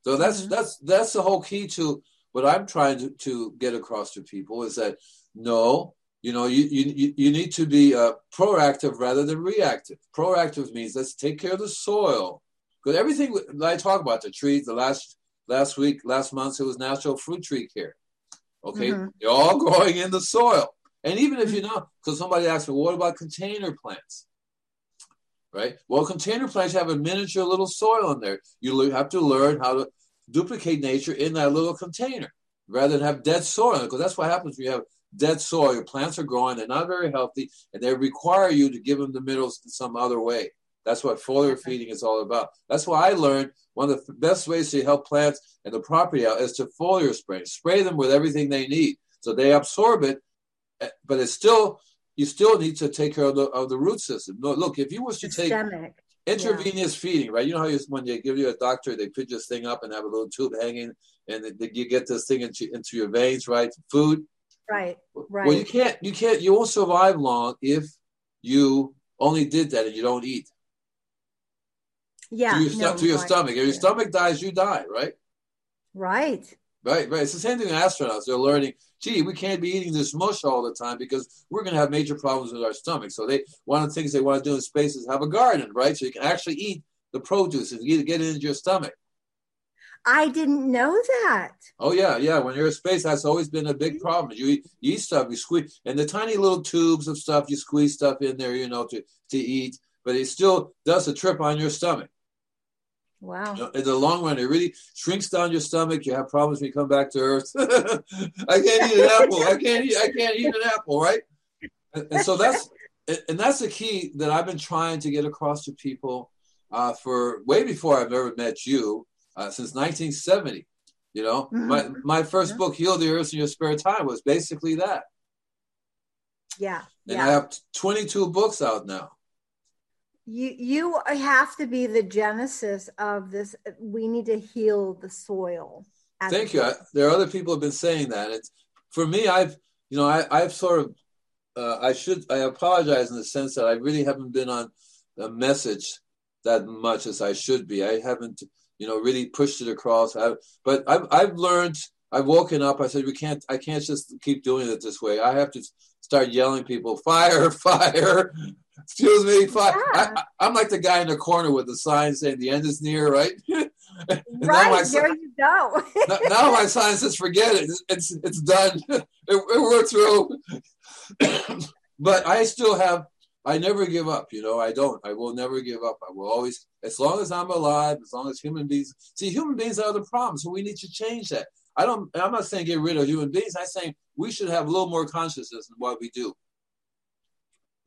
So that's mm-hmm. that's that's the whole key to what I'm trying to, to get across to people is that no, you know, you you you need to be uh, proactive rather than reactive. Proactive means let's take care of the soil because everything that I talk about the trees, the last last week, last month, it was National Fruit Tree Care. Okay, mm-hmm. they're all growing in the soil. And even if you know, because somebody asked me, what about container plants? Right? Well, container plants have a miniature little soil in there. You have to learn how to duplicate nature in that little container rather than have dead soil. Because that's what happens when you have dead soil. Your plants are growing, they're not very healthy, and they require you to give them the minerals in some other way. That's what foliar feeding is all about. That's why I learned one of the best ways to help plants and the property out is to foliar spray. Spray them with everything they need so they absorb it, eh, but it's still you still need to take care of the of the root system. No, look, if you was to take intravenous yeah. feeding, right? You know how you, when they give you a doctor, they put this thing up and have a little tube hanging, and you get this thing into into your veins, right? Food. Right. Right. Well, you can't you can't you won't survive long if you only did that and you don't eat. Yeah. To your, no, to your right. stomach. If your stomach dies, you die, right? Right. Right, right. It's the same thing with astronauts. They're learning, gee, we can't be eating this mush all the time because we're going to have major problems with our stomach. So they one of the things they want to do in space is have a garden, right? So you can actually eat the produce and get, get it into your stomach. I didn't know that. Oh yeah, yeah. When you're in space, that's always been a big problem. You eat, you eat stuff, you squeeze, and the tiny little tubes of stuff you squeeze stuff in there, you know, to to eat, but it still does a trip on your stomach. Wow. You know, in the long run, it really shrinks down your stomach. You have problems when you come back to Earth. I can't eat an apple. I can't eat. I can't eat an apple. Right. And, and, so that's and that's the key that I've been trying to get across to people uh, for way before I've ever met you uh, since 1970. You know, mm-hmm. my my first book, "Heal the Earth in Your Spare Time," was basically that. Yeah. And yeah. I have 22 books out now you you have to be the genesis of this we need to heal the soil thank you. I, there are other people have been saying that. It's for me i've you know I, i've sort of uh, i should i apologize in the sense that i really haven't been on a message that much as i should be. I haven't you know really pushed it across. I, but I've, I've learned i've woken up. I said we can't i can't just keep doing it this way. I have to start yelling people fire fire Excuse me. Yeah. I, am like the guy in the corner with the sign saying the end is near, right? right, there you go. now, my sign says forget it. It's it's done. It, it, we're through. but I still have I never give up. You know, I don't. I will never give up. I will always, as long as I'm alive, as long as human beings. See, human beings are the problem, so we need to change that. I don't. I'm not saying get rid of human beings. I'm saying we should have a little more consciousness in what we do.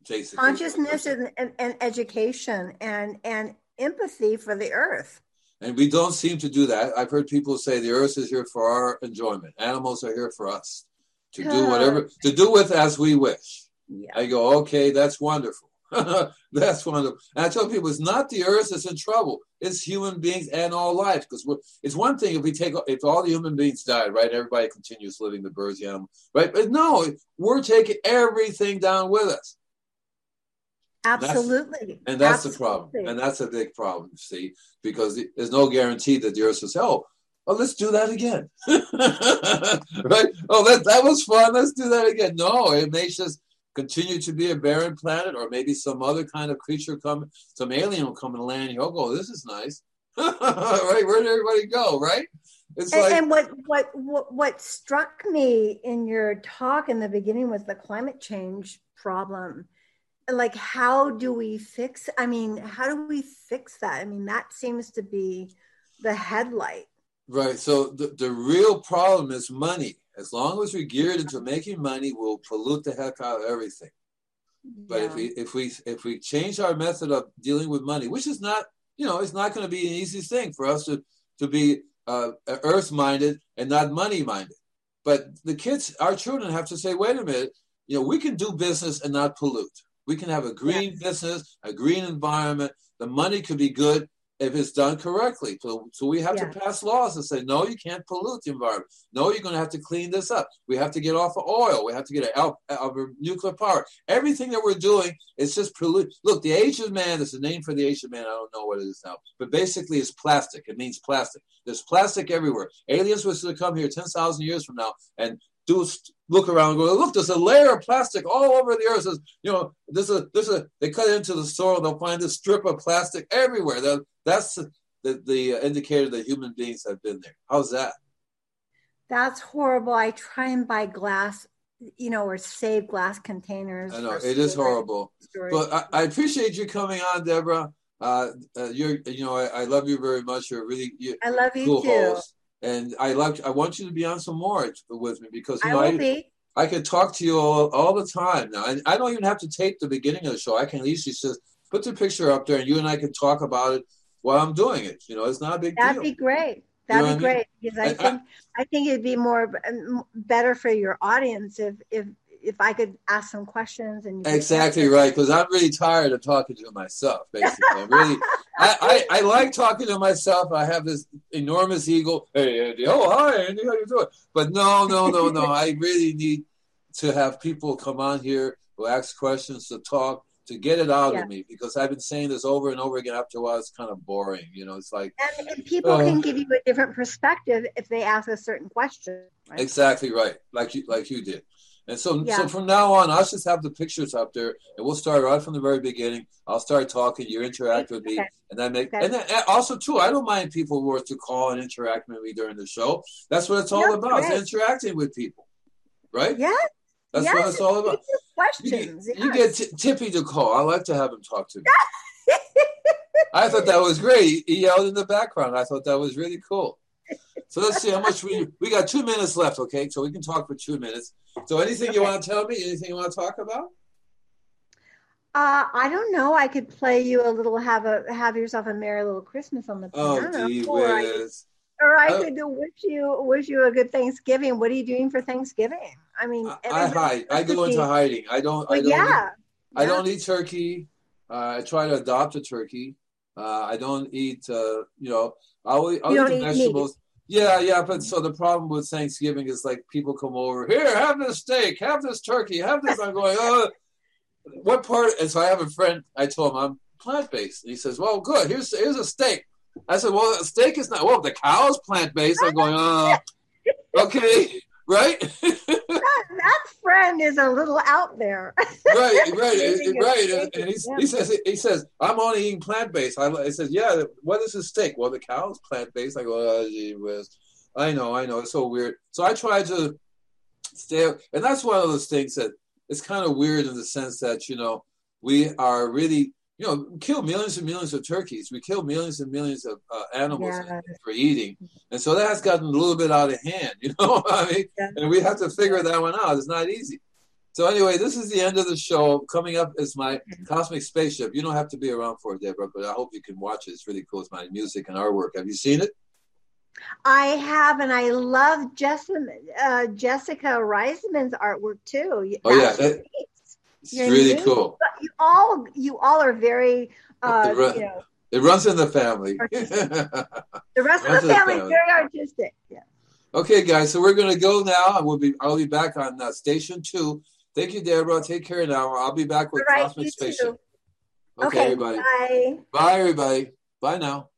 Basically. Consciousness and, and, and education and and empathy for the earth. And we don't seem to do that. I've heard people say the earth is here for our enjoyment. Animals are here for us to do whatever to do with as we wish. Yeah. I go, okay, that's wonderful. that's wonderful. And I tell people it's not the earth that's in trouble. It's human beings and all life. Because it's one thing if we take if all the human beings died, right? Everybody continues living the birds, the animals, right? But no, we're taking everything down with us. Absolutely. And that's, and that's Absolutely. the problem. And that's a big problem, see, because there's no guarantee that the earth says, oh, oh, let's do that again. right? Oh, that, that was fun. Let's do that again. No, it may just continue to be a barren planet, or maybe some other kind of creature come, some alien will come and land. You'll go, this is nice. right? Where did everybody go? Right? It's and, like, and what, what what what struck me in your talk in the beginning was the climate change problem like how do we fix i mean how do we fix that? I mean that seems to be the headlight. Right so the, the real problem is money. As long as we're geared into making money we'll pollute the heck out of everything. But yeah. if we if we if we change our method of dealing with money which is not you know it's not going to be an easy thing for us to to be uh, earth minded and not money minded but the kids our children have to say wait a minute you know we can do business and not pollute we can have a green business, a green environment. The money could be good if it's done correctly. So, so we have to pass laws and say, no, you can't pollute the environment. No, you're going to have to clean this up. We have to get off of oil. We have to get out of nuclear power. Everything that we're doing is just pollute. Look, the of man is the name for the of man. I don't know what it is now, but basically it's plastic. It means plastic. There's plastic everywhere. Aliens were to come here 10,000 years from now and do look around and go, look, there's a layer of plastic all over the earth. Says, you know, there's a there's a they cut into the soil, they'll find this strip of plastic everywhere. That, that's the, the, the indicator that human beings have been there. How's that? That's horrible. I try and buy glass, you know, or save glass containers. I know it is horrible, storage. but I, I, appreciate you coming on, Deborah. Uh, uh, you're, you know, I, I, love you very much. You're really, you, I love you cool too. Host and I like I want you to be on some more with me because you know I, I, I can talk to you all, all the time now. And I don't even have to tape the beginning of the show. I can at least just put the picture up there and you and I can talk about it while I'm doing it. You know, it's not a big deal. That'd be great. That'd you know be great I mean? because I think I, I, think it'd be more um, better for your audience if if if I could ask some questions and exactly right because I'm really tired of talking to myself. Basically, I'm really I, I, I, like talking to myself. I have this enormous ego. Hey Andy, oh hi Andy, how you doing? But no, no, no, no. I really need to have people come on here who ask questions to talk to get it out yeah. of me because I've been saying this over and over again. After a while, it's kind of boring. You know, it's like and, and people uh, can give you a different perspective if they ask a certain question. Right? Exactly right, like you like you did. And so, yeah. so from now on, I'll just have the pictures up there, and we'll start right from the very beginning. I'll start talking. You interact with me, okay. and then make. Okay. And then also too, I don't mind people who are to call and interact with me during the show. That's what it's all about. It's interacting with people, right? Yeah. That's yes. what it's all about. Questions. You, you get t- Tippy to call. I like to have him talk to me. I thought that was great. He yelled in the background. I thought that was really cool. So let's see how much we we got. Two minutes left, okay? So we can talk for two minutes. So anything okay. you want to tell me? Anything you want to talk about? Uh, I don't know. I could play you a little. Have a have yourself a merry little Christmas on the oh, piano. Oh, gee or I, could, or I could wish you wish you a good Thanksgiving. What are you doing for Thanksgiving? I mean, I, I hide. I go into hiding. I don't. I don't yeah, eat, I don't eat turkey. Uh, I try to adopt a turkey. Uh, I don't eat. Uh, you know, I'll, I'll eat the vegetables. Yeah, yeah, but so the problem with Thanksgiving is like people come over here, have this steak, have this turkey, have this. I'm going, oh, what part? And so I have a friend. I told him I'm plant based. and He says, well, good. Here's here's a steak. I said, well, steak is not. Well, the cow is plant based. I'm going, oh, okay right? that, that, friend is a little out there. right, right, right. And, and he says, he says, I'm only eating plant based. I, I says, yeah. What is a steak? Well, the cow's plant based. I go, oh, gee whiz. I know, I know. It's so weird. So I try to stay, and that's one of those things that it's kind of weird in the sense that you know we are really you know, kill millions and millions of turkeys. We kill millions and millions of uh, animals yeah. for eating, and so that has gotten a little bit out of hand. You know, I mean, yeah. and we have to figure that one out. It's not easy. So anyway, this is the end of the show. Coming up is my cosmic spaceship. You don't have to be around for it, Deborah, but I hope you can watch it. It's really cool. It's my music and artwork. Have you seen it? I have, and I love Jessica, uh, Jessica Reisman's artwork too. Oh yeah, that, it's you really cool. You all, you all are very, uh, run, you know, it runs in the family. the rest of the family is very artistic. Yeah. Okay, guys. So we're gonna go now, and we'll be. I'll be back on uh, station two. Thank you, Deborah. Take care now. I'll be back with right, Cosmic Spaceship. Okay, okay, everybody. Bye. Bye, everybody. Bye now.